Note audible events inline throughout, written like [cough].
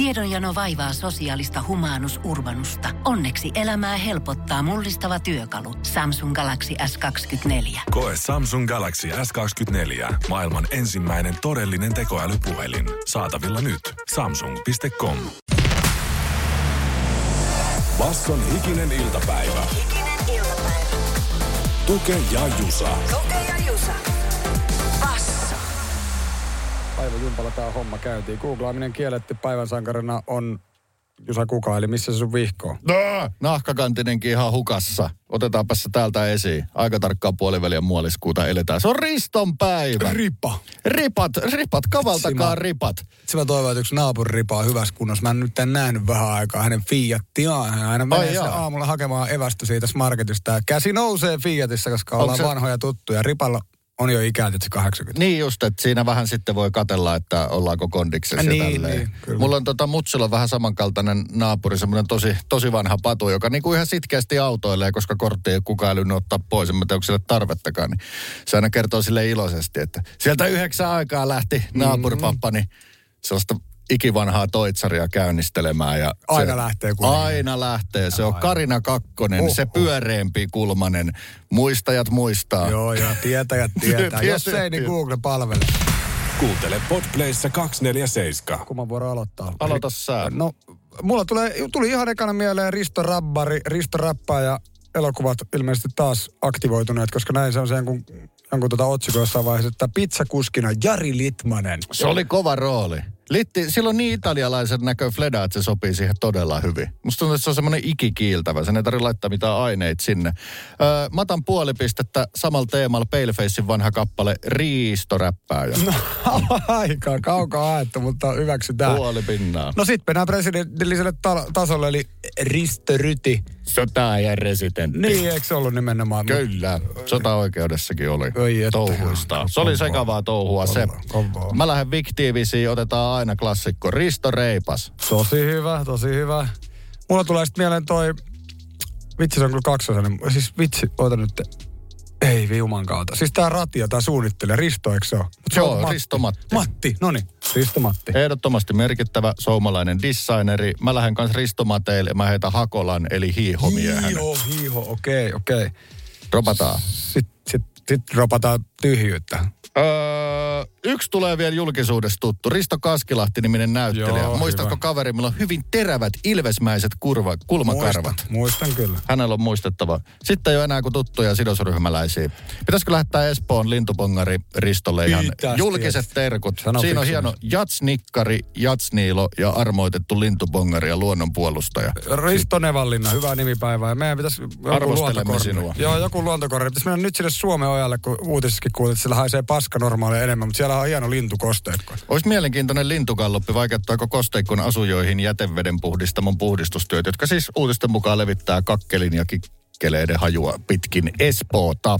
Tiedonjano vaivaa sosiaalista humanus urbanusta. Onneksi elämää helpottaa mullistava työkalu. Samsung Galaxy S24. Koe Samsung Galaxy S24. Maailman ensimmäinen todellinen tekoälypuhelin. Saatavilla nyt. Samsung.com. Basson hikinen iltapäivä. Hikinen iltapäivä. Tuke ja Jusa. Tuke ja Jusa. Päivä Jumpala tämä homma käytiin. Googlaaminen kielletty päivän sankarina on Jusa Kuka, eli missä se sun vihkoo? No, nahkakantinenkin ihan hukassa. Otetaanpa se täältä esiin. Aika tarkkaan puolivälien muoliskuuta eletään. Se on Riston päivä. Ripa. Ripat, ripat, kavaltakaa Sima. ripat. Sitten mä toivon, että yksi naapuri ripa on hyvässä kunnossa. Mä en nyt en nähnyt vähän aikaa hänen Fiattiaan. Hän aina menee sitä aamulla hakemaan evästä siitä Smarketista. Ja käsi nousee Fiatissa, koska Onko ollaan se- vanhoja tuttuja. Ripalla on jo ikää se 80. Niin just, että siinä vähän sitten voi katella, että ollaanko kondiksessa ja Niin, tälleen. niin, kyllä. Mulla on tota Mutsilla vähän samankaltainen naapuri, semmoinen tosi, tosi vanha patu, joka niinku ihan sitkeästi autoilee, koska kortti ei kukaan älynyt ottaa pois. En mä tiedä, onko sille tarvettakaan. Niin se aina kertoo sille iloisesti, että sieltä yhdeksän aikaa lähti naapuripappani sellaista ikivanhaa toitsaria käynnistelemään. Ja Aina se, lähtee kuitenkin. Aina lähtee. Se on Karina Kakkonen, Oho. se pyöreämpi kulmanen. Muistajat muistaa. Joo, joo, tietäjät tietää. [laughs] Jos ei, niin Google palvelee. Kuuntele Podplayssä 247. Kumman vuoro aloittaa? Aloita sä. No, mulla tulee, tuli ihan ekana mieleen Risto Rabbari, Risto Rappa ja elokuvat ilmeisesti taas aktivoituneet, koska näin se on sen, kun jonkun tuota otsikko jossain vaiheessa, että pizzakuskina Jari Litmanen. Se oli kova rooli. Litti, silloin niin italialaisen näkö Fleda, että se sopii siihen todella hyvin. Musta tuntuu, että se on semmoinen ikikiiltävä. Sen ei tarvitse laittaa mitään aineita sinne. Öö, mä otan puoli pistettä samalla teemalla Palefacein vanha kappale Riistoräppääjä. No, [laughs] aika kaukaa haettu, mutta hyväksytään. Puoli pinnaa. No sitten mennään presidentilliselle ta- tasolle, eli Risto Ryti. Sota ja residentti. Niin, eikö se ollut nimenomaan? Kyllä. Sotaoikeudessakin oli Oi touhuista. Se oli sekavaa touhua se. Mä lähden fiktiivisiin, otetaan aina klassikko. Risto Reipas. Tosi hyvä, tosi hyvä. Mulla tulee sitten mieleen toi, vitsi se on kyllä kaksosainen, siis vitsi, oota nyt, ei viuman kautta. Siis tää ratia, tää suunnittelee, Risto, eikö se ole? Mut Joo, on Risto Matti. Matti, no niin, Risto Matti. Ehdottomasti merkittävä suomalainen designeri. Mä lähden kanssa Risto Mateille, mä heitän Hakolan eli hiihomiehen. Hiiho, hiiho, okei, okei. Dropataan. Sitten sit, sit dropataan tyhjyyttä. Öö, yksi tulee vielä julkisuudessa tuttu. Risto Kaskilahti-niminen näyttelijä. Joo, Muistatko hyvä. kaveri, millä on hyvin terävät, ilvesmäiset kurva, kulmakarvat. Muistan, muistan kyllä. Hänellä on muistettava. Sitten ei ole enää kuin tuttuja sidosryhmäläisiä. Pitäisikö lähettää Espoon lintupongari Ristolle ihan Pitäis julkiset tietysti. terkut. Sano Siinä on hieno jatsnikkari, jatsniilo ja armoitettu lintupongari ja luonnonpuolustaja. Risto Nevallinna, hyvää nimipäivää. Meidän pitäisi joku luontokorri. sinua. Joo, joku luontokorri. Pitäisi mennä nyt sinne Suomen ojalle, kun uutisissakin kuulit, että siellä haisee paska normaalia enemmän, mutta siellä on hieno lintukosteikko. Olisi mielenkiintoinen lintukalloppi, vaikeuttaako kosteikon asujoihin jäteveden puhdistamon puhdistustyöt, jotka siis uutisten mukaan levittää kakkelin ja kikkeleiden hajua pitkin Espoota.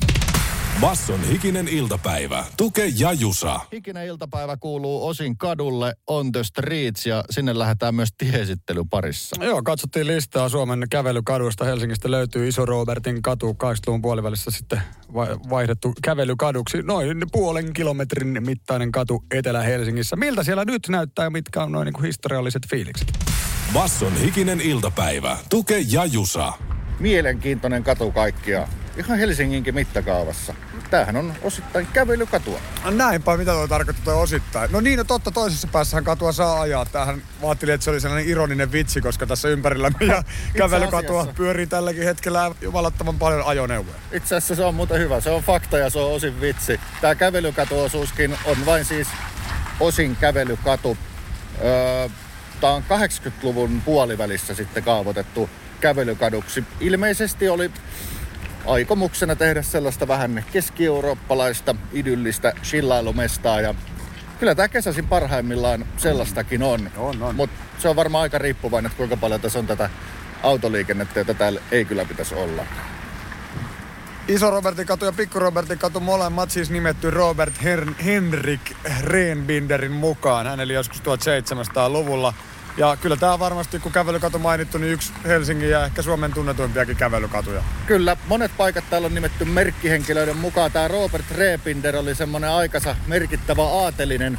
Basson hikinen iltapäivä. Tuke ja Jusa. Hikinen iltapäivä kuuluu osin kadulle On the Streets ja sinne lähdetään myös tiesittely parissa. Joo, katsottiin listaa Suomen kävelykaduista. Helsingistä löytyy Iso Robertin katu 80-luvun puolivälissä sitten vai- vaihdettu kävelykaduksi. Noin puolen kilometrin mittainen katu Etelä-Helsingissä. Miltä siellä nyt näyttää ja mitkä on noin niin kuin historialliset fiilikset? Basson hikinen iltapäivä. Tuke ja Jusa. Mielenkiintoinen katu kaikkia. Ihan Helsinginkin mittakaavassa. Tämähän on osittain kävelykatua. No näinpä, mitä tuo tarkoittaa toi osittain. No niin, no totta, toisessa päässähän katua saa ajaa. Tämähän vaatteli, että se oli sellainen ironinen vitsi, koska tässä ympärillä [laughs] ja kävelykatua asiassa. pyörii tälläkin hetkellä jumalattoman paljon ajoneuvoja. Itse asiassa se on muuten hyvä. Se on fakta ja se on osin vitsi. Tämä kävelykatuosuuskin on vain siis osin kävelykatu. Öö, Tämä on 80-luvun puolivälissä sitten kaavoitettu kävelykaduksi. Ilmeisesti oli aikomuksena tehdä sellaista vähän keski-eurooppalaista idyllistä chillailumestaa ja kyllä tämä kesäsin parhaimmillaan sellaistakin on. On, on. Mutta se on varmaan aika riippuvainen, että kuinka paljon tässä on tätä autoliikennettä, jota täällä ei kyllä pitäisi olla. Iso Robertin katu ja Pikku Robertin katu molemmat siis nimetty Robert Her- Henrik Renbinderin mukaan. Hän eli joskus 1700-luvulla. Ja kyllä tämä varmasti, kun kävelykatu mainittu, niin yksi Helsingin ja ehkä Suomen tunnetuimpiakin kävelykatuja. Kyllä, monet paikat täällä on nimetty merkkihenkilöiden mukaan. Tämä Robert Repinder oli semmoinen aikansa merkittävä aatelinen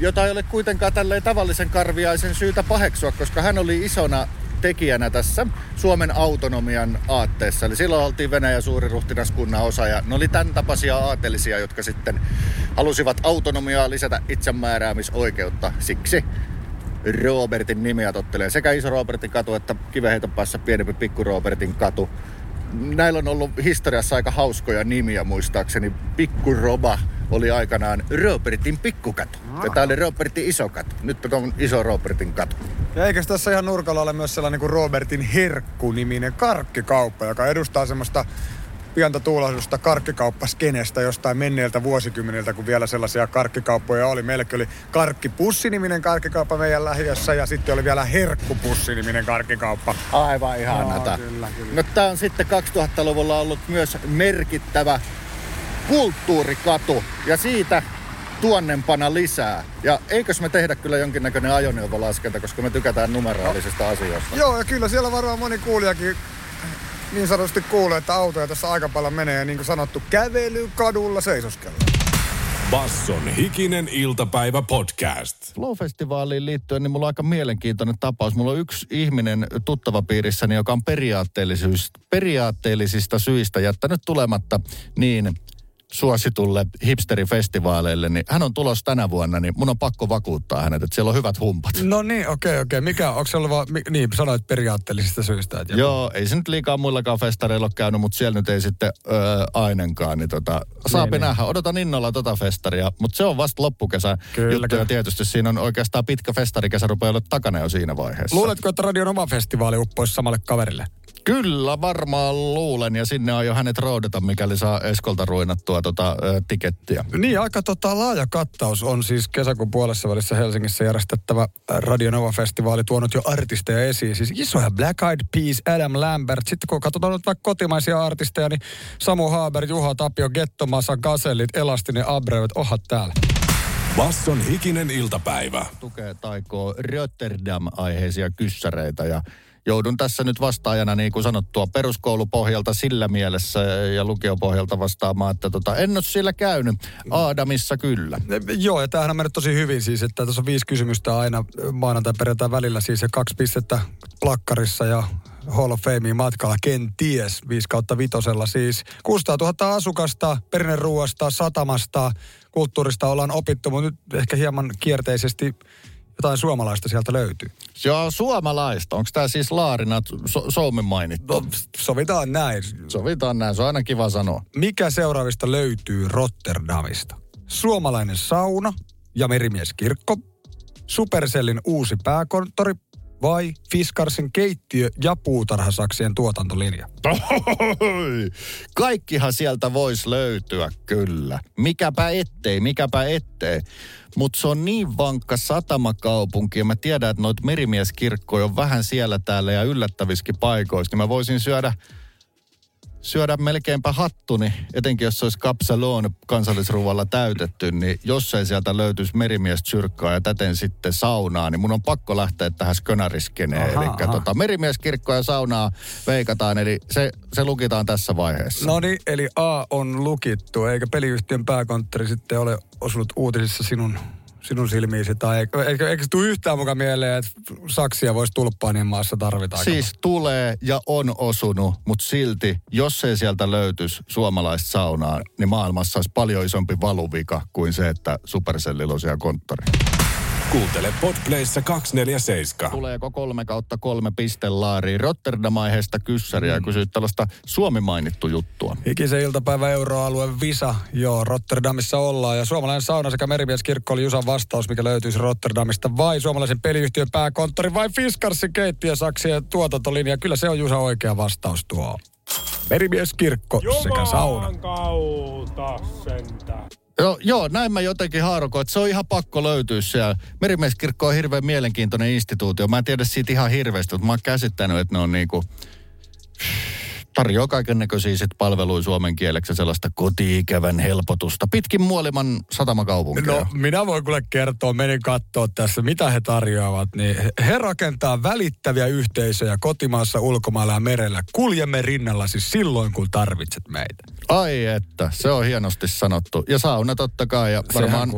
jota ei ole kuitenkaan tälleen tavallisen karviaisen syytä paheksua, koska hän oli isona tekijänä tässä Suomen autonomian aatteessa. Eli silloin oltiin Venäjän suuriruhtinaskunnan osa ja ne oli tämän tapaisia aatelisia, jotka sitten halusivat autonomiaa lisätä itsemääräämisoikeutta. Siksi Robertin nimiä tottelee sekä iso Robertin katu että kiveheiton päässä pienempi pikku Robertin katu. Näillä on ollut historiassa aika hauskoja nimiä muistaakseni. Pikku Roba oli aikanaan Robertin pikkukatu. Ja tää oli Robertin iso katu. Nyt on iso Robertin katu. Ja eikös tässä ihan nurkalla ole myös sellainen kuin Robertin Herkku-niminen karkkikauppa, joka edustaa semmoista pientä tuulahdusta karkkikauppaskenestä jostain menneiltä vuosikymmeniltä, kun vielä sellaisia karkkikauppoja oli. Meilläkin oli Karkkipussi-niminen karkkikauppa meidän lähiössä ja sitten oli vielä Herkkupussi-niminen karkkikauppa. Aivan ihanata. Joo, kyllä, kyllä. No tää on sitten 2000-luvulla ollut myös merkittävä kulttuurikatu ja siitä tuonnempana lisää. Ja eikös me tehdä kyllä jonkinnäköinen ajoneuvolaskenta, koska me tykätään numeraalisista asioista. Joo, ja kyllä siellä varmaan moni kuulijakin niin sanotusti kuulee, että autoja tässä aika paljon menee. Ja niin kuin sanottu, kävelykadulla seisoskella. Basson hikinen iltapäivä podcast. Flow-festivaaliin liittyen, niin mulla on aika mielenkiintoinen tapaus. Mulla on yksi ihminen tuttava piirissäni, joka on periaatteellisista, periaatteellisista syistä jättänyt tulematta niin suositulle hipsterifestivaaleille, niin hän on tulossa tänä vuonna, niin mun on pakko vakuuttaa hänet, että siellä on hyvät humpat. No niin, okei, okei. Mikä, onko se ollut vaan, niin, sanoit periaatteellisista syistä. Että joku- Joo, ei se nyt liikaa muillakaan festareilla ole käynyt, mutta siellä nyt ei sitten öö, ainenkaan. Niin tota, saapi Niin, nähdä. Odotan innolla tota festaria, mutta se on vasta loppukesä Kyllä, juttu. kyllä. Ja tietysti siinä on oikeastaan pitkä festarikesä rupeaa olla takana jo siinä vaiheessa. Luuletko, että radion oma festivaali uppoisi samalle kaverille? Kyllä, varmaan luulen. Ja sinne on jo hänet roudata, mikäli saa Eskolta ruinattua tota, ö, tikettiä. Niin, aika tota, laaja kattaus on siis kesäkuun puolessa välissä Helsingissä järjestettävä äh, Radio Nova-festivaali tuonut jo artisteja esiin. Siis isoja Black Eyed Peas, Adam Lambert. Sitten kun katsotaan nyt vaikka kotimaisia artisteja, niin Samu Haber, Juha Tapio, Gettomasa, Gasellit, Elastinen, Abreu, ohat täällä. Basson hikinen iltapäivä. Tukee taikoo Rotterdam-aiheisia kyssäreitä ja joudun tässä nyt vastaajana, niin kuin sanottua, peruskoulupohjalta sillä mielessä ja lukiopohjalta vastaamaan, että tota, en ole siellä käynyt. Aadamissa kyllä. Joo, ja tämähän on mennyt tosi hyvin siis, että tässä on viisi kysymystä aina maanantai perjantai välillä siis ja kaksi pistettä plakkarissa ja Hall of Fameen matkalla, kenties, 5 kautta vitosella siis. 600 000 asukasta, perinneruuasta, satamasta, kulttuurista ollaan opittu, mutta nyt ehkä hieman kierteisesti jotain suomalaista sieltä löytyy. Joo, suomalaista. Onko tämä siis Laarina so- Soumin mainittu? No, sovitaan näin. Sovitaan näin, se on aina kiva sanoa. Mikä seuraavista löytyy Rotterdamista? Suomalainen sauna ja merimieskirkko, Supercellin uusi pääkonttori vai Fiskarsin keittiö ja puutarhasaksien tuotantolinja? Oi, Kaikkihan sieltä voisi löytyä, kyllä. Mikäpä ettei, mikäpä ettei. Mutta se on niin vankka satamakaupunki ja mä tiedän, että noita merimieskirkkoja on vähän siellä täällä ja yllättäviskin paikoissa, niin mä voisin syödä syödä melkeinpä hattuni, etenkin jos se olisi kapsaloon kansallisruvalla täytetty, niin jos ei sieltä löytyisi merimiestä syrkkaa ja täten sitten saunaa, niin mun on pakko lähteä tähän skönäriskeneen. Aha, Eli aha. tota, merimieskirkko ja saunaa veikataan, eli se, se lukitaan tässä vaiheessa. No niin, eli A on lukittu, eikä peliyhtiön pääkonttori sitten ole osunut uutisissa sinun, sinun silmiisi, tai eikö, eikö, eikö tule yhtään mukaan mieleen, että saksia voisi tulppaanien maassa tarvita? aika Siis tulee ja on osunut, mutta silti, jos ei sieltä löytyisi suomalaista saunaa, niin maailmassa olisi paljon isompi valuvika kuin se, että Supercellilla on siellä konttori. Kuuntele Podplayssa 247. Tuleeko kolme kautta kolme pistelaariin Rotterdam-aiheesta kyssäriä ja kysyy tällaista Suomi mainittu juttua. Ikisen iltapäivä euroalue Visa, joo, Rotterdamissa ollaan. Ja suomalainen sauna sekä merimieskirkko oli Jusan vastaus, mikä löytyisi Rotterdamista. Vai suomalaisen peliyhtiön pääkonttori vai Fiskarsin keittiö, saksien tuotantolinja. Kyllä se on Jusa oikea vastaus tuo. Merimieskirkko sekä sauna. kautta sentään. Joo, joo, näin mä jotenkin haarukoin, että se on ihan pakko löytyä siellä. Merimieskirkko on hirveän mielenkiintoinen instituutio. Mä en tiedä siitä ihan hirveästi, mutta mä oon käsittänyt, että ne on niinku tarjoaa kaiken näköisiä sit palveluja suomen kieleksi sellaista kotiikävän helpotusta pitkin muoliman satamakaupunkia. No, minä voin kuule kertoa, menin katsoa tässä, mitä he tarjoavat. Niin he- rakentaa välittäviä yhteisöjä kotimaassa, ulkomailla ja merellä. Kuljemme rinnallasi silloin, kun tarvitset meitä. Ai että, se on hienosti sanottu. Ja sauna totta kai. Ja varmaan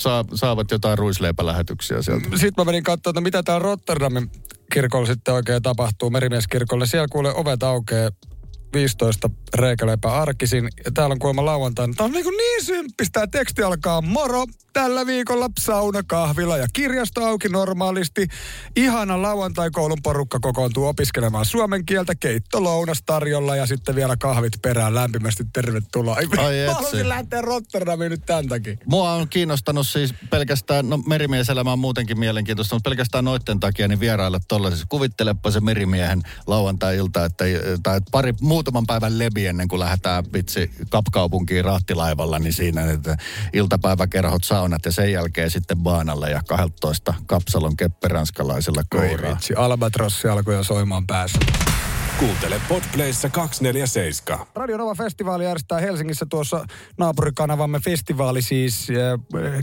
saa, saavat jotain ruisleipälähetyksiä sieltä. Sitten mä menin katsoa, että mitä täällä Rotterdamin kirkolla sitten oikein tapahtuu, merimieskirkolle. Siellä kuule ovet aukeaa 15 reikäleipää arkisin. Ja täällä on kuulemma lauantaina. Tää on niin, niin symppistä. Tämä teksti alkaa moro. Tällä viikolla sauna, kahvila ja kirjasto auki normaalisti. Ihana lauantai-koulun porukka kokoontuu opiskelemaan suomen kieltä. Keitto lounas tarjolla ja sitten vielä kahvit perään. Lämpimästi tervetuloa. Ai Mä haluaisin lähteä Rotterdamiin nyt tämän takia. Mua on kiinnostanut siis pelkästään, no merimieselämä on muutenkin mielenkiintoista, mutta pelkästään noitten takia niin vierailla tollaisessa. Kuvittelepa se merimiehen lauantai-ilta, että, tai pari, muutaman päivän lebi ennen kuin lähdetään vitsi kapkaupunkiin rahtilaivalla, niin siinä että iltapäiväkerhot, saunat ja sen jälkeen sitten baanalle ja 12 kapsalon kepperanskalaisilla Oi kouraa. Albatrossi alkoi jo soimaan päässä. Kuuntele Podplayssä 247. Radio Nova Festivaali järjestää Helsingissä tuossa naapurikanavamme festivaali siis eh,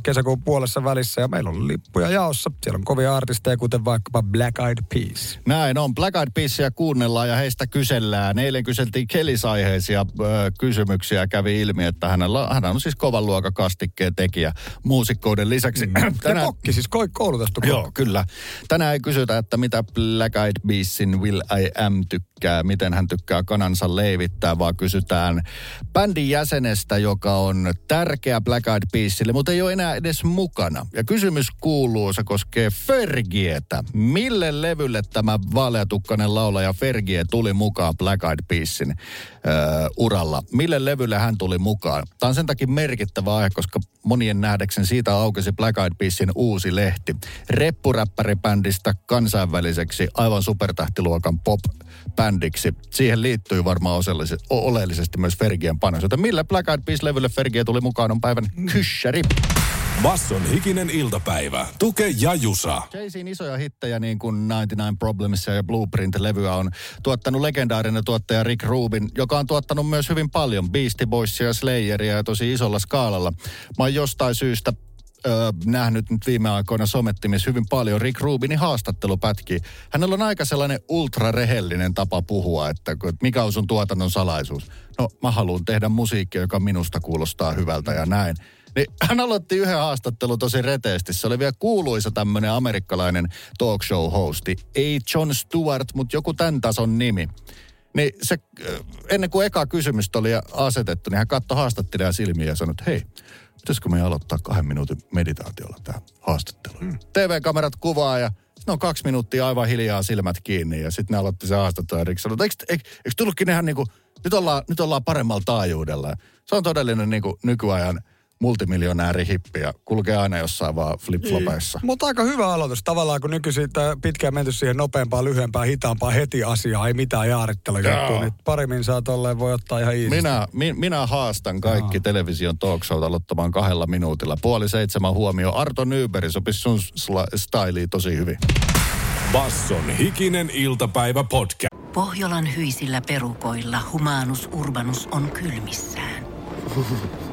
kesäkuun puolessa välissä ja meillä on lippuja jaossa. Siellä on kovia artisteja, kuten vaikkapa Black Eyed Peas. Näin on. Black Eyed Peasia kuunnellaan ja heistä kysellään. Eilen kyseltiin Kelis-aiheisia ö, kysymyksiä ja kävi ilmi, että hänellä, hän on siis kovan luokan kastikkeen tekijä muusikkouden lisäksi. [clears throat] Tänään... kokki, siis ko- koulutettu kokki. Joo, kyllä. Tänään ei kysytä, että mitä Black Eyed Peasin Will I Am tykkää, miten hän tykkää kanansa leivittää, vaan kysytään bändin jäsenestä, joka on tärkeä Black Eyed Peasille, mutta ei ole enää edes mukana. Ja kysymys kuuluu, se koskee Fergietä. Mille levylle tämä vaaleatukkainen laulaja Fergie tuli mukaan Black Eyed Peasin äh, uralla? Mille levylle hän tuli mukaan? Tämä on sen takia merkittävä aihe, koska monien nähdäkseni siitä aukesi Black Eyed Peasin uusi lehti. Reppuräppäribändistä kansainväliseksi aivan supertähtiluokan pop-bändiksi. Siihen liittyy varmaan oleellisesti myös Fergien panos. Joten millä Black Eyed Peas-levylle Fergie tuli mukaan on päivän kyssäri. Basson hikinen iltapäivä. Tuke ja Jusa. Jay-Zin isoja hittejä niin kuin 99 Problemsia ja Blueprint-levyä on tuottanut legendaarinen tuottaja Rick Rubin, joka on tuottanut myös hyvin paljon Beastie Boysia ja Slayeria ja tosi isolla skaalalla. Mä oon jostain syystä öö, nähnyt nyt viime aikoina somettimissa hyvin paljon Rick Rubinin haastattelupätkiä. Hänellä on aika sellainen ultrarehellinen tapa puhua, että mikä on sun tuotannon salaisuus. No mä haluan tehdä musiikkia, joka minusta kuulostaa hyvältä ja näin. Niin [laughs] hän aloitti yhden haastattelun tosi reteesti. Se oli vielä kuuluisa tämmöinen amerikkalainen talk show hosti. Ei John Stewart, mutta joku tämän tason nimi. Niin se, ennen kuin eka kysymystä oli asetettu, niin hän katsoi haastattelijan silmiä ja sanoi, että hei, pitäisikö me aloittaa kahden minuutin meditaatiolla tämä haastattelu. Mm. TV-kamerat kuvaa ja ne on kaksi minuuttia aivan hiljaa silmät kiinni ja sitten ne aloitti se haastattelu ja Rick sanoi, että eikö, eikö, eikö tullutkin ihan niin kuin, nyt ollaan, nyt ollaan paremmalla taajuudella. Se on todellinen niin kuin nykyajan multimiljonääri hippi ja kulkee aina jossain vaan flip-flopeissa. Mutta aika hyvä aloitus tavallaan, kun nykyisin pitkään menty siihen nopeampaan, lyhyempään, hitaampaan heti asiaa. Ei mitään jaarittelua juttua. Niin parimmin saa tolleen voi ottaa ihan easy. Minä, mi, minä haastan kaikki television talk showt aloittamaan kahdella minuutilla. Puoli seitsemän huomio. Arto Nyberi sopisi sun sla- styliin tosi hyvin. Basson hikinen iltapäivä podcast. Pohjolan hyisillä perukoilla humanus urbanus on kylmissään. [laughs]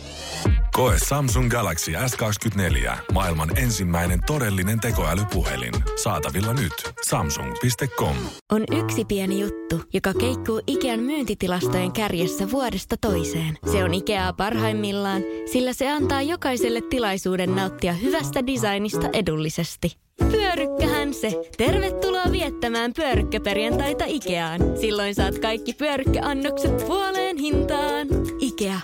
Koe Samsung Galaxy S24. Maailman ensimmäinen todellinen tekoälypuhelin. Saatavilla nyt. Samsung.com. On yksi pieni juttu, joka keikkuu Ikean myyntitilastojen kärjessä vuodesta toiseen. Se on Ikeaa parhaimmillaan, sillä se antaa jokaiselle tilaisuuden nauttia hyvästä designista edullisesti. Pyörykkähän se. Tervetuloa viettämään pyörykkäperjantaita Ikeaan. Silloin saat kaikki pyörykkäannokset puoleen hintaan. Ikea.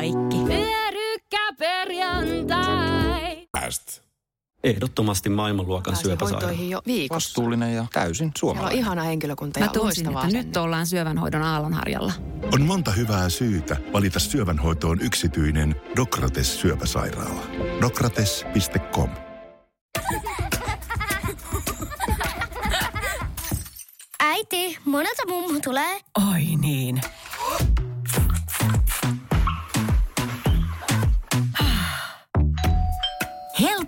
Kaikki. Pyörykkäperjantai. Past. Ehdottomasti maailmanluokan Pääsin syöpäsairaala. hoitoihin jo viikossa. Vastuullinen ja täysin Siellä on suomalainen. ihana henkilökunta ja Mä loistavaa että nyt ollaan syövänhoidon aallonharjalla. On monta hyvää syytä valita syövänhoitoon yksityinen Dokrates syöpäsairaala. Dokrates.com Äiti, monelta mummu tulee? Oi niin.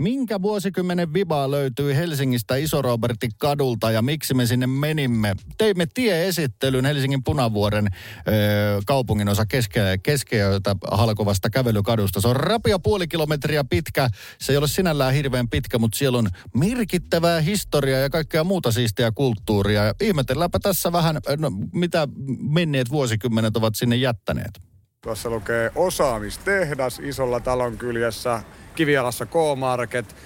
Minkä vuosikymmenen vibaa löytyy Helsingistä Iso-Robertin kadulta ja miksi me sinne menimme? Teimme tieesittelyn Helsingin Punavuoren kaupungin osa keske, keskeöltä halkovasta kävelykadusta. Se on rapia puoli kilometriä pitkä. Se ei ole sinällään hirveän pitkä, mutta siellä on merkittävää historiaa ja kaikkea muuta siistiä kulttuuria. Ja ihmetelläänpä tässä vähän, no, mitä menneet vuosikymmenet ovat sinne jättäneet. Tuossa lukee osaamistehdas isolla talon kyljessä, Kivialassa K-Market.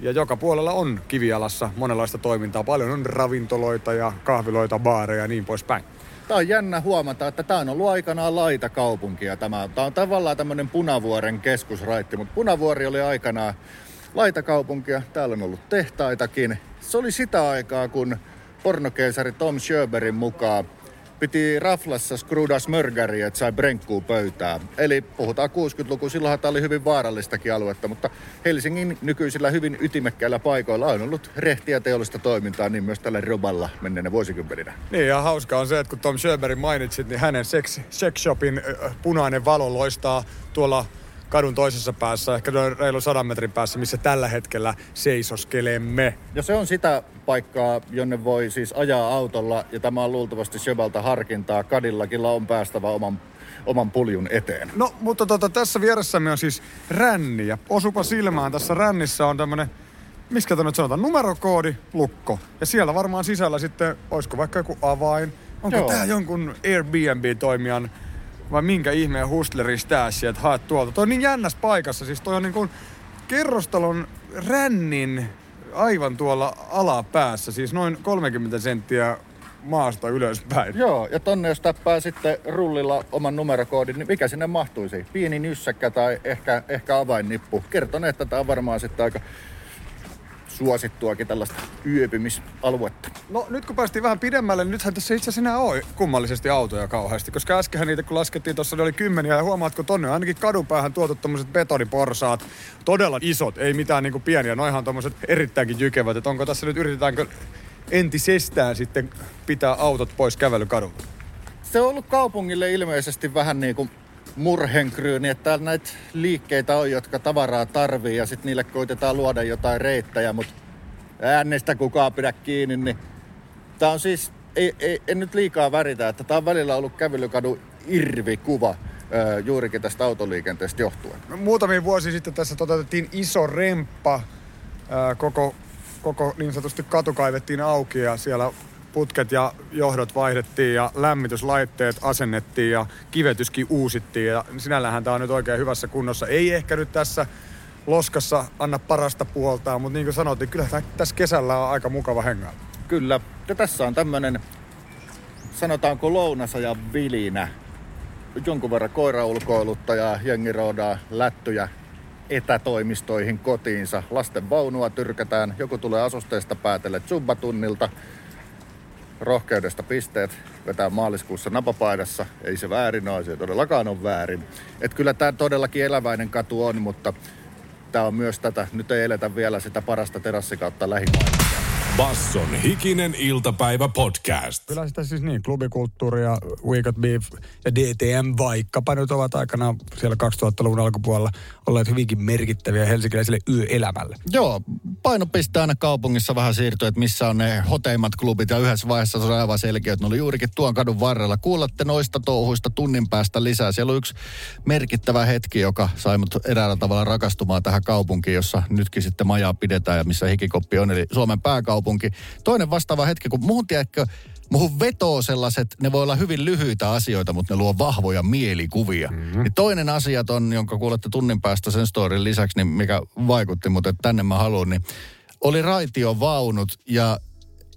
Ja joka puolella on Kivialassa monenlaista toimintaa. Paljon on ravintoloita ja kahviloita, baareja ja niin poispäin. Tämä on jännä huomata, että tämä on ollut aikanaan laita kaupunkia. Tämä, tämä on tavallaan tämmöinen Punavuoren keskusraitti, mutta Punavuori oli aikanaan laitakaupunkia. Täällä on ollut tehtaitakin. Se oli sitä aikaa, kun pornokeisari Tom Sjöberin mukaan piti raflassa skruda smörgäriä, että sai brenkkuu pöytää. Eli puhutaan 60-luku, silloinhan tämä oli hyvin vaarallistakin aluetta, mutta Helsingin nykyisillä hyvin ytimekkäillä paikoilla on ollut rehtiä teollista toimintaa, niin myös tällä Roballa menneenä vuosikymmeninä. Niin ja hauska on se, että kun Tom Sjöberin mainitsit, niin hänen sex, sex shopin punainen valo loistaa tuolla kadun toisessa päässä, ehkä noin reilu sadan metrin päässä, missä tällä hetkellä seisoskelemme. Ja se on sitä paikkaa, jonne voi siis ajaa autolla, ja tämä on luultavasti Sjöbalta harkintaa. Kadillakilla on päästävä oman oman puljun eteen. No, mutta tota, tässä vieressämme on siis ränni, ja osupa silmään. Tässä rännissä on tämmönen, miskä nyt sanotaan, numerokoodi, lukko. Ja siellä varmaan sisällä sitten, olisiko vaikka joku avain. Onko Joo. tää jonkun Airbnb-toimijan vai minkä ihmeen hustlerin stäässi, että haet tuolta. Toi on niin jännässä paikassa, siis toi on niin kuin kerrostalon rännin aivan tuolla alapäässä, siis noin 30 senttiä maasta ylöspäin. Joo, ja tonne jos täppää sitten rullilla oman numerokoodin, niin mikä sinne mahtuisi? Pieni nyssäkkä tai ehkä, ehkä avainnippu. Kerton, että tämä on varmaan sitten aika suosittuakin tällaista yöpymisaluetta. No nyt kun päästiin vähän pidemmälle, niin nythän tässä itse asiassa enää ole kummallisesti autoja kauheasti, koska äskenhän niitä kun laskettiin tuossa ne oli kymmeniä ja huomaatko tonne on ainakin kadun päähän tuotu tommoset betoniporsaat, todella isot, ei mitään niinku pieniä, noihan tommoset erittäinkin jykevät, että onko tässä nyt yritetäänkö entisestään sitten pitää autot pois kävelykadulta. Se on ollut kaupungille ilmeisesti vähän niin kuin murhenkryyni, että täällä näitä liikkeitä on, jotka tavaraa tarvii ja sitten niille koitetaan luoda jotain reittejä, mutta äänestä kukaan pidä kiinni, niin tää on siis, ei, ei, en nyt liikaa väritä, että tää on välillä ollut kävelykadun irvikuva juurikin tästä autoliikenteestä johtuen. No, Muutamia vuosia sitten tässä toteutettiin iso remppa, koko, koko niin sanotusti katu kaivettiin auki ja siellä putket ja johdot vaihdettiin ja lämmityslaitteet asennettiin ja kivetyskin uusittiin. Ja sinällähän tämä on nyt oikein hyvässä kunnossa. Ei ehkä nyt tässä loskassa anna parasta puoltaan, mutta niin kuin sanottiin, kyllä tää- tässä kesällä on aika mukava hengaa. Kyllä. Ja tässä on tämmönen, sanotaanko lounasajan vilinä. Jonkun verran koiraulkoilutta ja jengi lättyjä etätoimistoihin kotiinsa. Lasten vaunua tyrkätään. Joku tulee asusteesta päätelle Zumba-tunnilta. Rohkeudesta pisteet vetää maaliskuussa napapaidassa. Ei se väärin ole, se todellakaan ole väärin. Et kyllä tämä todellakin eläväinen katu on, mutta tämä on myös tätä. Nyt ei eletä vielä sitä parasta terassikautta lähimaailmaa. Basson hikinen iltapäivä podcast. Kyllä sitä siis niin, klubikulttuuri ja We Got Beef ja DTM vaikkapa nyt ovat aikana siellä 2000-luvun alkupuolella olleet hyvinkin merkittäviä helsinkiläiselle yöelämälle. Joo, painopiste aina kaupungissa vähän siirtyy, että missä on ne hoteimmat klubit ja yhdessä vaiheessa se on aivan selkeä, että ne oli juurikin tuon kadun varrella. Kuulette noista touhuista tunnin päästä lisää. Siellä on yksi merkittävä hetki, joka sai mut eräällä tavalla rakastumaan tähän kaupunkiin, jossa nytkin sitten majaa pidetään ja missä hikikoppi on, eli Suomen pääkaupunki. Toinen vastaava hetki, kun muun tiedätkö, Muhun vetoo sellaiset, ne voi olla hyvin lyhyitä asioita, mutta ne luo vahvoja mielikuvia. Mm-hmm. Niin toinen asia on, jonka kuulette tunnin päästä sen storin lisäksi, niin mikä vaikutti, mutta tänne mä haluan, niin oli raitiovaunut ja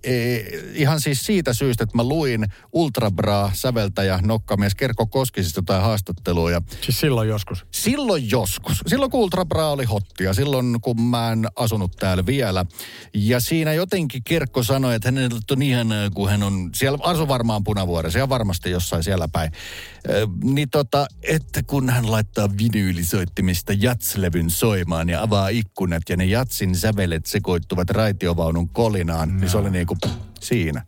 e, ihan siis siitä syystä, että mä luin Ultrabra-säveltäjä nokkamies Kerkko Koskisista jotain haastattelua ja Siis silloin joskus. Silloin joskus. Silloin kun Ultrabra oli hottia. Silloin kun mä en asunut täällä vielä. Ja siinä jotenkin Kerkko sanoi, että hänellä on ihan kun hän on... Siellä asu varmaan punavuoressa ja varmasti jossain siellä päin. Ö, niin tota, että kun hän laittaa vinyylisoittimista jatslevyn soimaan ja avaa ikkunat ja ne jatsin sävelet sekoittuvat raitiovaunun kolinaan, niin se oli niinku siinä.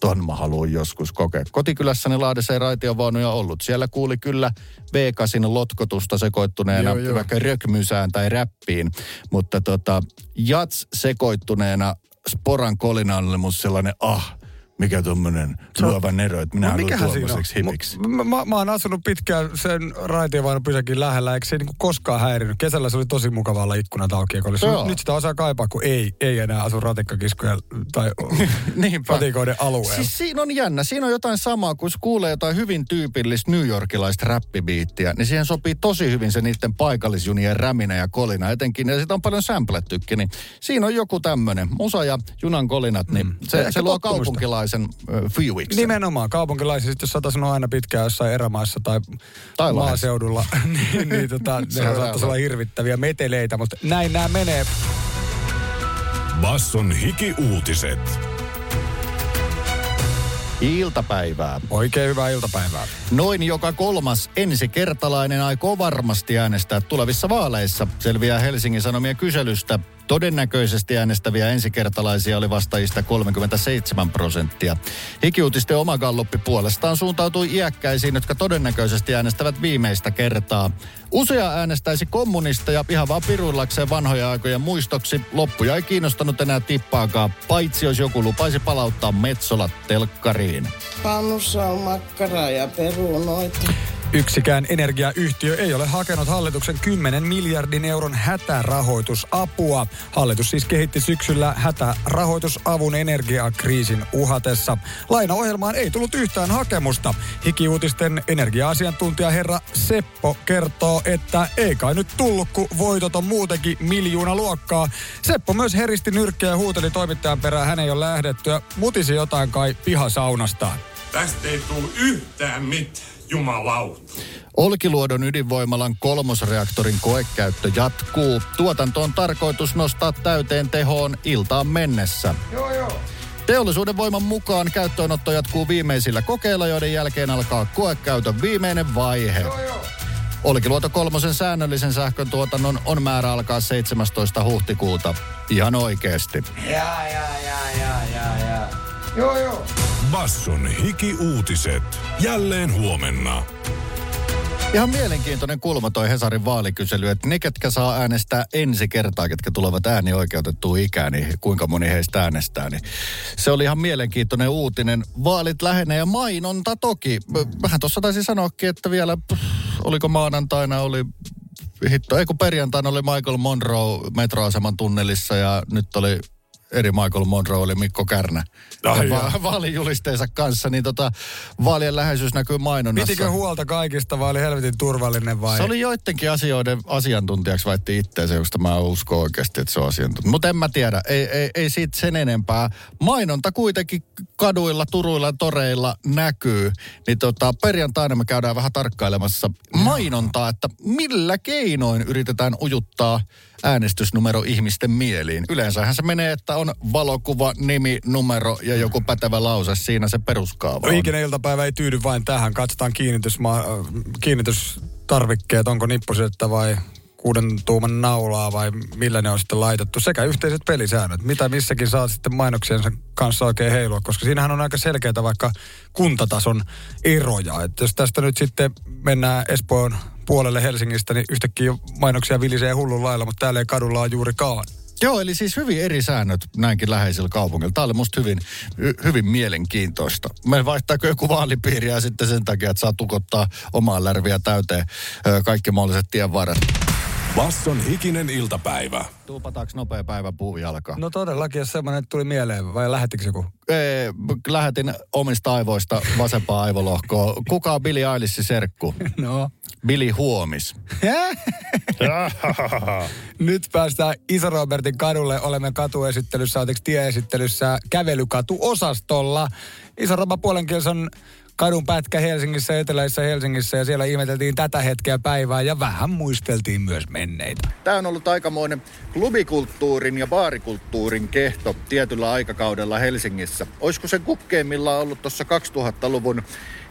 ton mä haluan joskus kokea. Kotikylässäni Lahdessa ei raitiovaunuja ollut. Siellä kuuli kyllä V8 lotkotusta sekoittuneena Joo, joo. vaikka rökmysään tai räppiin. Mutta tota, jats sekoittuneena sporan kolinaan oli musta sellainen, ah, mikä tuommoinen luova nero, että minä No haluan tuommoiseksi himiksi. Mä, mä, mä, oon asunut pitkään sen raitiovaunun pysäkin lähellä, eikö se niinku koskaan häirinyt. Kesällä se oli tosi mukava olla ikkunat auki. Olisi. Joo. Nyt sitä osaa kaipaa, kun ei, ei enää asu ratikkakiskoja tai [laughs] Niinpä. ratikoiden alueella. Siis siinä on jännä. Siinä on jotain samaa, kun kuulee jotain hyvin tyypillistä New Yorkilaista räppibiittiä, niin siihen sopii tosi hyvin se niiden paikallisjunien räminä ja kolina etenkin. Ja sitä on paljon samplettykin, niin siinä on joku tämmöinen. Musa ja junan kolinat, niin mm. se, Ehkä se luo tottumusta. Kaupunkilaisen äh, fiuiksen. Nimenomaan. Kaupunkilaisissa, jos sä asunut aina pitkään jossain erämaissa tai, Tai maaseudulla, [laughs] niin, niin tota, Se on nehän saattaisi olla hirvittäviä meteleitä, mutta näin nämä menee. Basson hiki-uutiset. Iltapäivää. Oikein hyvää iltapäivää. Noin joka kolmas ensikertalainen aikoo varmasti äänestää tulevissa vaaleissa, selviää Helsingin Sanomien kyselystä. Todennäköisesti äänestäviä ensikertalaisia oli vastaajista 37 prosenttia. Hikiuutisten oma galluppi puolestaan suuntautui iäkkäisiin, jotka todennäköisesti äänestävät viimeistä kertaa. Usea äänestäisi kommunisteja ihan vaan piruillakseen vanhoja aikojen muistoksi. Loppuja ei kiinnostanut enää tippaakaan, paitsi jos joku lupaisi palauttaa Metsolat telkkariin. Pannussa on makkaraa ja perunoita. Yksikään energiayhtiö ei ole hakenut hallituksen 10 miljardin euron hätärahoitusapua. Hallitus siis kehitti syksyllä hätärahoitusavun energiakriisin uhatessa. Lainaohjelmaan ei tullut yhtään hakemusta. Hikiuutisten energia-asiantuntija herra Seppo kertoo, että ei kai nyt tullut, kun voitot on muutenkin miljoona luokkaa. Seppo myös heristi nyrkkiä ja huuteli toimittajan perään hänen jo lähdettyä. Mutisi jotain kai pihasaunastaan. Tästä ei tule yhtään mitään, jumalauta. Olkiluodon ydinvoimalan kolmosreaktorin koekäyttö jatkuu. Tuotanto on tarkoitus nostaa täyteen tehoon iltaan mennessä. Joo, joo. Teollisuuden voiman mukaan käyttöönotto jatkuu viimeisillä kokeilla, joiden jälkeen alkaa koekäytön viimeinen vaihe. Olkiluoto kolmosen säännöllisen sähkön tuotannon on määrä alkaa 17. huhtikuuta. Ihan oikeesti. Ja, ja, ja, ja, ja, ja. Joo, joo. Basson hiki-uutiset. Jälleen huomenna. Ihan mielenkiintoinen kulma toi Hesarin vaalikysely, että ne, ketkä saa äänestää ensi kertaa, ketkä tulevat äänioikeutettuun ikään, niin kuinka moni heistä äänestää. Niin se oli ihan mielenkiintoinen uutinen. Vaalit lähenee ja mainonta toki. Vähän tuossa taisi sanoakin, että vielä, pff, oliko maanantaina, oli hitto, ei kun perjantaina oli Michael Monroe metroaseman tunnelissa ja nyt oli eri Michael Monroe oli Mikko Kärnä. Ai va- vaalijulisteensa kanssa, niin tota, vaalien läheisyys näkyy mainonnassa. Pitikö huolta kaikista vai oli helvetin turvallinen vai? Se oli joidenkin asioiden asiantuntijaksi väitti itteensä, josta mä uskon oikeasti, että se on asiantuntija. Mutta en mä tiedä, ei, ei, ei siitä sen enempää. Mainonta kuitenkin kaduilla, turuilla, toreilla näkyy. Niin tota, perjantaina me käydään vähän tarkkailemassa mainontaa, että millä keinoin yritetään ujuttaa äänestysnumero ihmisten mieliin. Yleensähän se menee, että on valokuva, nimi, numero ja joku pätevä lause. Siinä se peruskaava on. iltapäivä ei tyydy vain tähän. Katsotaan kiinnitysma- äh, kiinnitystarvikkeet, onko nippusettä vai kuuden tuuman naulaa vai millä ne on sitten laitettu. Sekä yhteiset pelisäännöt, mitä missäkin saa sitten mainoksiensa kanssa oikein heilua, koska siinähän on aika selkeää vaikka kuntatason eroja. Että jos tästä nyt sitten mennään Espoon puolelle Helsingistä, niin yhtäkkiä mainoksia vilisee hullun lailla, mutta täällä ei kadulla ole juurikaan. Joo, eli siis hyvin eri säännöt näinkin läheisillä kaupungilla. Tämä oli musta hyvin, hy- hyvin mielenkiintoista. Me vaihtaako joku vaalipiiriä sitten sen takia, että saa tukottaa omaa lärviä täyteen kaikki mahdolliset tienvarret. Basson hikinen iltapäivä. Tuupataanko nopea päivä puun jalkaan? No todellakin, jos semmoinen tuli mieleen, vai lähettikö joku? Ee, lähetin omista aivoista vasempaa aivolohkoa. Kuka on Billy Eilish serkku? [laughs] No. Billy Huomis. [laughs] Nyt päästään Iso Robertin kadulle. Olemme katuesittelyssä, anteeksi tieesittelyssä kävelykatuosastolla. Iso Roba puolenkielessä on kadun pätkä Helsingissä, eteläisessä Helsingissä ja siellä ihmeteltiin tätä hetkeä päivää ja vähän muisteltiin myös menneitä. Tämä on ollut aikamoinen klubikulttuurin ja baarikulttuurin kehto tietyllä aikakaudella Helsingissä. Olisiko se kukkeimmillaan ollut tuossa 2000-luvun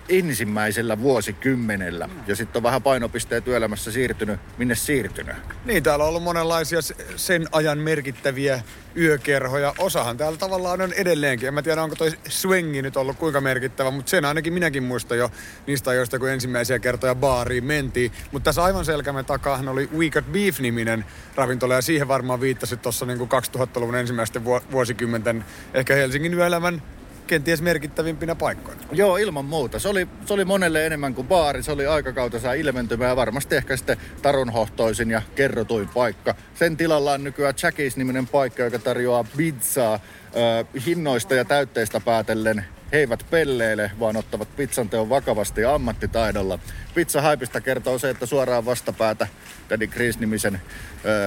ensimmäisellä vuosikymmenellä. Ja sitten on vähän painopisteet työelämässä siirtynyt. Minne siirtynyt? Niin, täällä on ollut monenlaisia se- sen ajan merkittäviä yökerhoja. Osahan täällä tavallaan on edelleenkin. En mä tiedä, onko toi swingi nyt ollut kuinka merkittävä, mutta sen ainakin minäkin muistan jo niistä ajoista, kun ensimmäisiä kertoja baariin mentiin. Mutta tässä aivan selkämme takaahan oli We Got Beef-niminen ravintola, ja siihen varmaan viittasit tuossa niin 2000-luvun ensimmäisten vu- vuosikymmenten ehkä Helsingin yöelämän kenties merkittävimpinä paikkoina. Joo, ilman muuta. Se oli, se oli monelle enemmän kuin baari. Se oli aikakautensa ilmentymä ja varmasti ehkä sitten tarunhohtoisin ja kerrotuin paikka. Sen tilalla on nykyään Jackies-niminen paikka, joka tarjoaa pizzaa äh, hinnoista ja täytteistä päätellen. He eivät pelleile, vaan ottavat pizzan teon vakavasti ammattitaidolla. Pizza Hypeista kertoo se, että suoraan vastapäätä Daddy Chris-nimisen äh,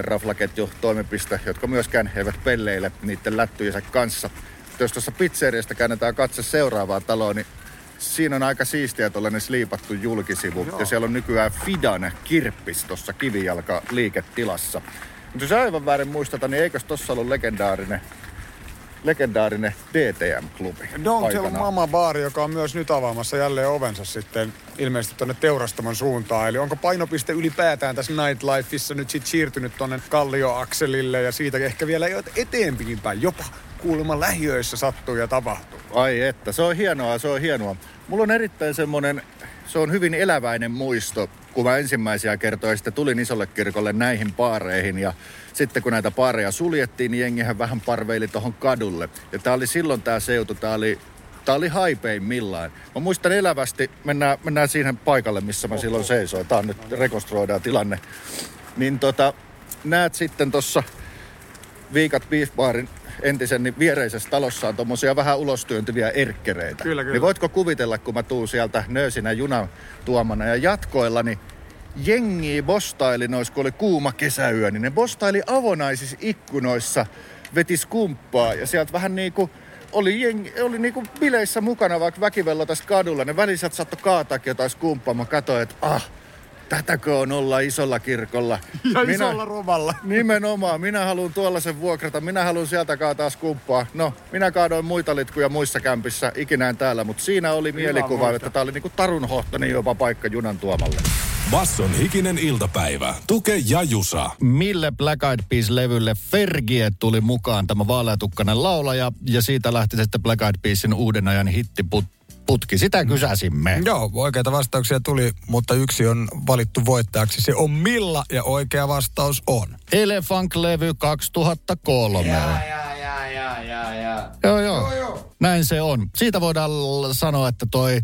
raflaketju toimipiste, jotka myöskään eivät pelleile niiden lättyjensä kanssa. Jos tuossa pizzeriasta käännetään katse seuraavaan taloon, niin siinä on aika siistiä tuollainen sliipattu julkisivu. Joo. Ja siellä on nykyään Fidan kirppis tuossa kivijalka liiketilassa. Mutta jos aivan väärin muistata, niin eikös tossa ollut legendaarinen, legendaarinen DTM-klubi Don't Tell aikanaan? Mama baari, joka on myös nyt avaamassa jälleen ovensa sitten ilmeisesti tuonne teurastamon suuntaan. Eli onko painopiste ylipäätään tässä Nightlifeissa nyt sitten siirtynyt tuonne Kallioakselille ja siitä ehkä vielä eteenpäin päin. Jopa kuulemma lähiöissä sattuu ja tapahtuu. Ai että, se on hienoa, se on hienoa. Mulla on erittäin semmonen, se on hyvin eläväinen muisto, kun mä ensimmäisiä kertoja sitten tulin isolle kirkolle näihin paareihin ja sitten kun näitä paareja suljettiin, niin jengihän vähän parveili tuohon kadulle. Ja tää oli silloin tää seutu, tää oli Tää oli haipeimmillaan. Mä muistan elävästi, mennään, mennään siihen paikalle, missä mä silloin seisoin. Tää on nyt rekonstruoidaan tilanne. Niin tota, näet sitten tossa Viikat Beef Barin entisen niin viereisessä talossa on tommosia vähän ulostyöntyviä erkkereitä. Kyllä, kyllä. Niin voitko kuvitella, kun mä tuun sieltä nöösinä junan tuomana ja jatkoilla, niin jengi bostaili nois, kun oli kuuma kesäyö, niin ne bostaili avonaisissa ikkunoissa, veti skumppaa ja sieltä vähän niinku oli, jengi, oli niinku bileissä mukana, vaikka väkivellä tässä kadulla. Ne väliset saattoi kaataakin jotain skumppaa. Mä katsoin, että ah, tätäkö on olla isolla kirkolla. [laughs] Ja isolla romalla. [laughs] Nimenomaan. Minä haluan tuollaisen vuokrata. Minä haluan sieltä kaataa skumppaa. No, minä kaadoin muita litkuja muissa kämpissä. Ikinä en täällä. Mutta siinä oli mielikuva, muista. että tämä oli niinku tarunhohtoinen jopa paikka junan tuomalle. Basson hikinen iltapäivä. Tuke ja Jusa. Mille Black Eyed Peas-levylle Fergie tuli mukaan tämä vaaleatukkainen laulaja. Ja siitä lähti sitten Black Eyed Peasin uuden ajan hittiputki. Sitä kysäsimme. Joo, oikeita vastauksia tuli, mutta yksi on valittu voittajaksi. Se on Milla ja oikea vastaus on. Elefunk-levy 2003. Ja, ja, ja, ja, ja, ja. Joo, joo. joo, Näin se on. Siitä voidaan sanoa, että toi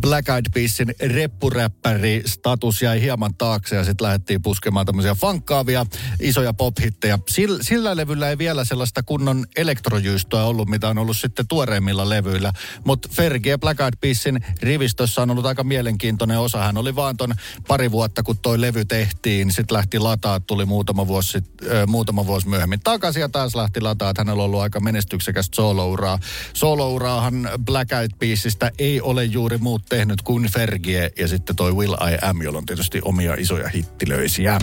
Black Eyed Peasin reppuräppäri status jäi hieman taakse ja sitten lähdettiin puskemaan tämmöisiä funkkaavia isoja pop-hittejä. Sillä, sillä levyllä ei vielä sellaista kunnon elektrojyystoa ollut, mitä on ollut sitten tuoreimmilla levyillä. Mutta Fergie ja Black Eyed Peasin rivistössä on ollut aika mielenkiintoinen osa. Hän oli vaan ton pari vuotta, kun toi levy tehtiin. Sitten lähti lataa, tuli muutama vuosi, sit, ö, muutama vuosi myöhemmin takaisin ja taas lähti lataa. Hänellä on ollut aika menestyksekästä soolouraa. Soolouraahan Black Eyed Peasista ei ole juuri muut tehnyt kuin Fergie ja sitten toi Will I Am, jolla on tietysti omia isoja hittilöisiä.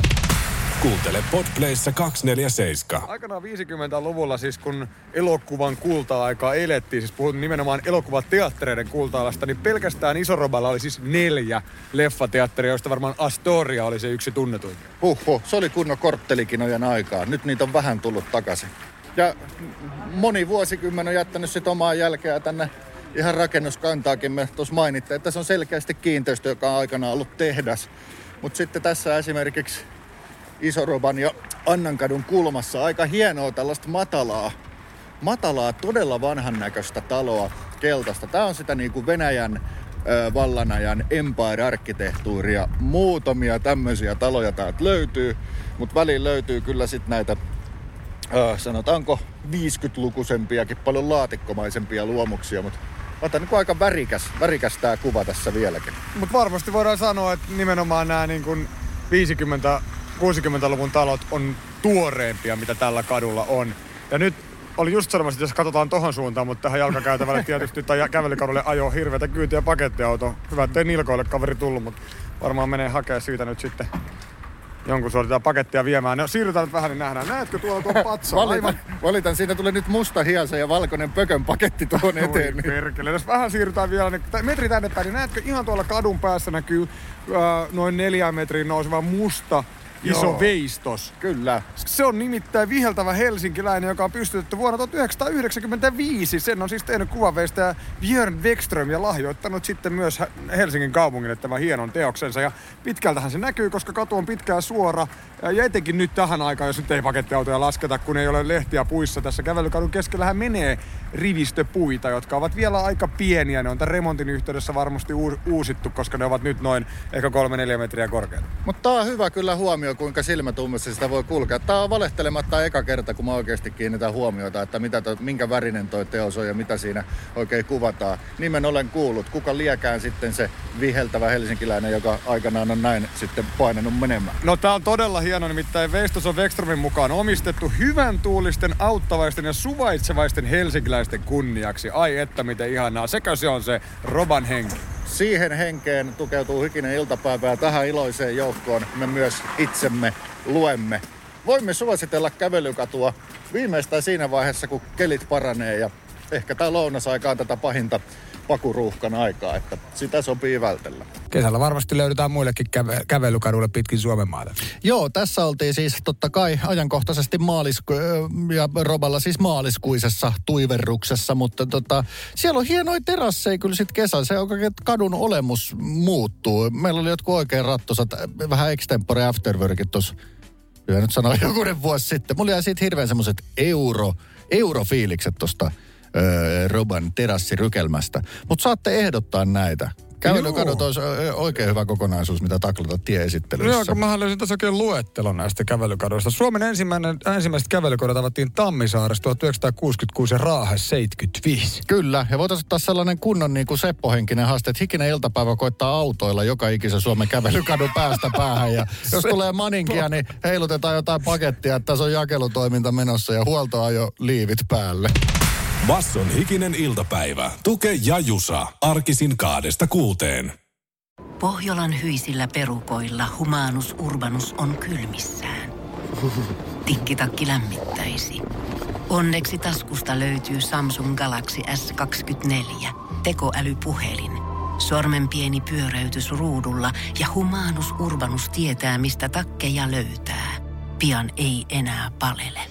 Kuuntele Podplayssä 247. Aikanaan 50-luvulla siis kun elokuvan kulta-aikaa elettiin, siis puhun nimenomaan elokuvateattereiden kulta-alasta, niin pelkästään Isoroballa oli siis neljä leffateatteria, joista varmaan Astoria oli se yksi tunnetuin. Huhhuh, se oli kunnon korttelikinojen aikaa. Nyt niitä on vähän tullut takaisin. Ja moni vuosikymmen on jättänyt sit omaa jälkeä tänne ihan rakennuskantaakin. Me tuossa mainittiin, että se on selkeästi kiinteistö, joka on aikanaan ollut tehdas. Mutta sitten tässä esimerkiksi Isoroban ja Annankadun kulmassa aika hienoa tällaista matalaa, matalaa, todella vanhan näköistä taloa keltaista. Tämä on sitä niin kuin Venäjän vallanajan empire-arkkitehtuuria. Muutamia tämmöisiä taloja täältä löytyy, mutta väliin löytyy kyllä sitten näitä ö, sanotaanko 50-lukuisempiakin, paljon laatikkomaisempia luomuksia, mutta Ota niin aika värikäs, värikäs tämä kuva tässä vieläkin. Mutta varmasti voidaan sanoa, että nimenomaan nämä niin kuin 50-60-luvun talot on tuoreempia, mitä tällä kadulla on. Ja nyt oli just sanomassa, että jos katsotaan tohon suuntaan, mutta tähän jalkakäytävälle tietysti tai kävelykadulle ajoo hirveätä kyytiä pakettiauto. Hyvä, ettei nilkoille kaveri tullut, mutta varmaan menee hakea siitä nyt sitten jonkun sortin pakettia viemään. No siirrytään nyt vähän, niin nähdään. Näetkö tuolla tuon patsa? Valitan, valitan, siinä tulee nyt musta hiasa ja valkoinen pökön paketti tuohon Oi eteen. niin- perkele. Jos vähän siirrytään vielä niin, metri tänne päin, niin näetkö ihan tuolla kadun päässä näkyy äh, noin neljän metrin nouseva musta iso Joo. veistos. Kyllä. Se on nimittäin viheltävä helsinkiläinen, joka on pystytetty vuonna 1995. Sen on siis tehnyt kuvanveistäjä Björn Wexström ja lahjoittanut sitten myös Helsingin kaupungille tämän hienon teoksensa. Ja pitkältähän se näkyy, koska katu on pitkään suora. Ja etenkin nyt tähän aikaan, jos nyt ei pakettiautoja lasketa, kun ei ole lehtiä puissa. Tässä kävelykadun keskellähän menee rivistöpuita, jotka ovat vielä aika pieniä. Ne on tämän remontin yhteydessä varmasti uu- uusittu, koska ne ovat nyt noin ehkä 3-4 metriä korkeita. Mutta tää on hyvä kyllä huomio, kuinka silmätummessa sitä voi kulkea. Tää on valehtelematta eka kerta, kun mä oikeasti kiinnitän huomiota, että mitä to, minkä värinen toi teos on ja mitä siinä oikein kuvataan. Nimen olen kuullut. Kuka liekään sitten se viheltävä helsinkiläinen, joka aikanaan on näin sitten painanut menemään. No tää on todella hieno, nimittäin Veistos on Vextromin mukaan omistettu hyvän tuulisten, auttavaisten ja suvaitsevaisten helsinkiläisten kunniaksi. Ai että miten ihanaa. Sekö se on se Roban henki? Siihen henkeen tukeutuu hikinen iltapäivä ja tähän iloiseen joukkoon me myös itsemme luemme. Voimme suositella kävelykatua viimeistään siinä vaiheessa, kun kelit paranee ja ehkä tämä lounasaikaan tätä pahinta pakuruuhkan aikaa, että sitä sopii vältellä. Kesällä varmasti löydetään muillekin käve- kävelykadulle pitkin Suomen maata. Joo, tässä oltiin siis totta kai ajankohtaisesti maalisku- ja Roballa siis maaliskuisessa tuiverruksessa, mutta tota, siellä on hienoja terasseja kyllä sitten kesällä. Se oikein että kadun olemus muuttuu. Meillä oli jotkut oikein rattosat, vähän extempore afterworkit tuossa, hyvä nyt sanoa [laughs] jokunen vuosi sitten. Mulla jäi siitä hirveän semmoiset euro, eurofiilikset tuosta öö, Roban terassirykelmästä. Mutta saatte ehdottaa näitä. Kävelykadot olisi oikein hyvä kokonaisuus, mitä taklata tieesittelyssä. Joo, kun mä löysin tässä oikein luettelon näistä kävelykadoista. Suomen ensimmäinen, ensimmäiset kävelykadot avattiin Tammisaaressa 1966 ja Raahes 75. Kyllä, ja voitaisiin ottaa sellainen kunnon niin kuin Seppo-henkinen haaste, että hikinen iltapäivä koittaa autoilla joka ikisen Suomen kävelykadun päästä päähän. Ja [laughs] jos tulee maninkia, niin heilutetaan jotain pakettia, että tässä on jakelutoiminta menossa ja huoltoajo liivit päälle. Basson hikinen iltapäivä. Tuke ja Jusa. Arkisin kaadesta kuuteen. Pohjolan hyisillä perukoilla humanus urbanus on kylmissään. Tikkitakki lämmittäisi. Onneksi taskusta löytyy Samsung Galaxy S24. Tekoälypuhelin. Sormen pieni pyöräytys ruudulla ja humanus urbanus tietää, mistä takkeja löytää. Pian ei enää palele.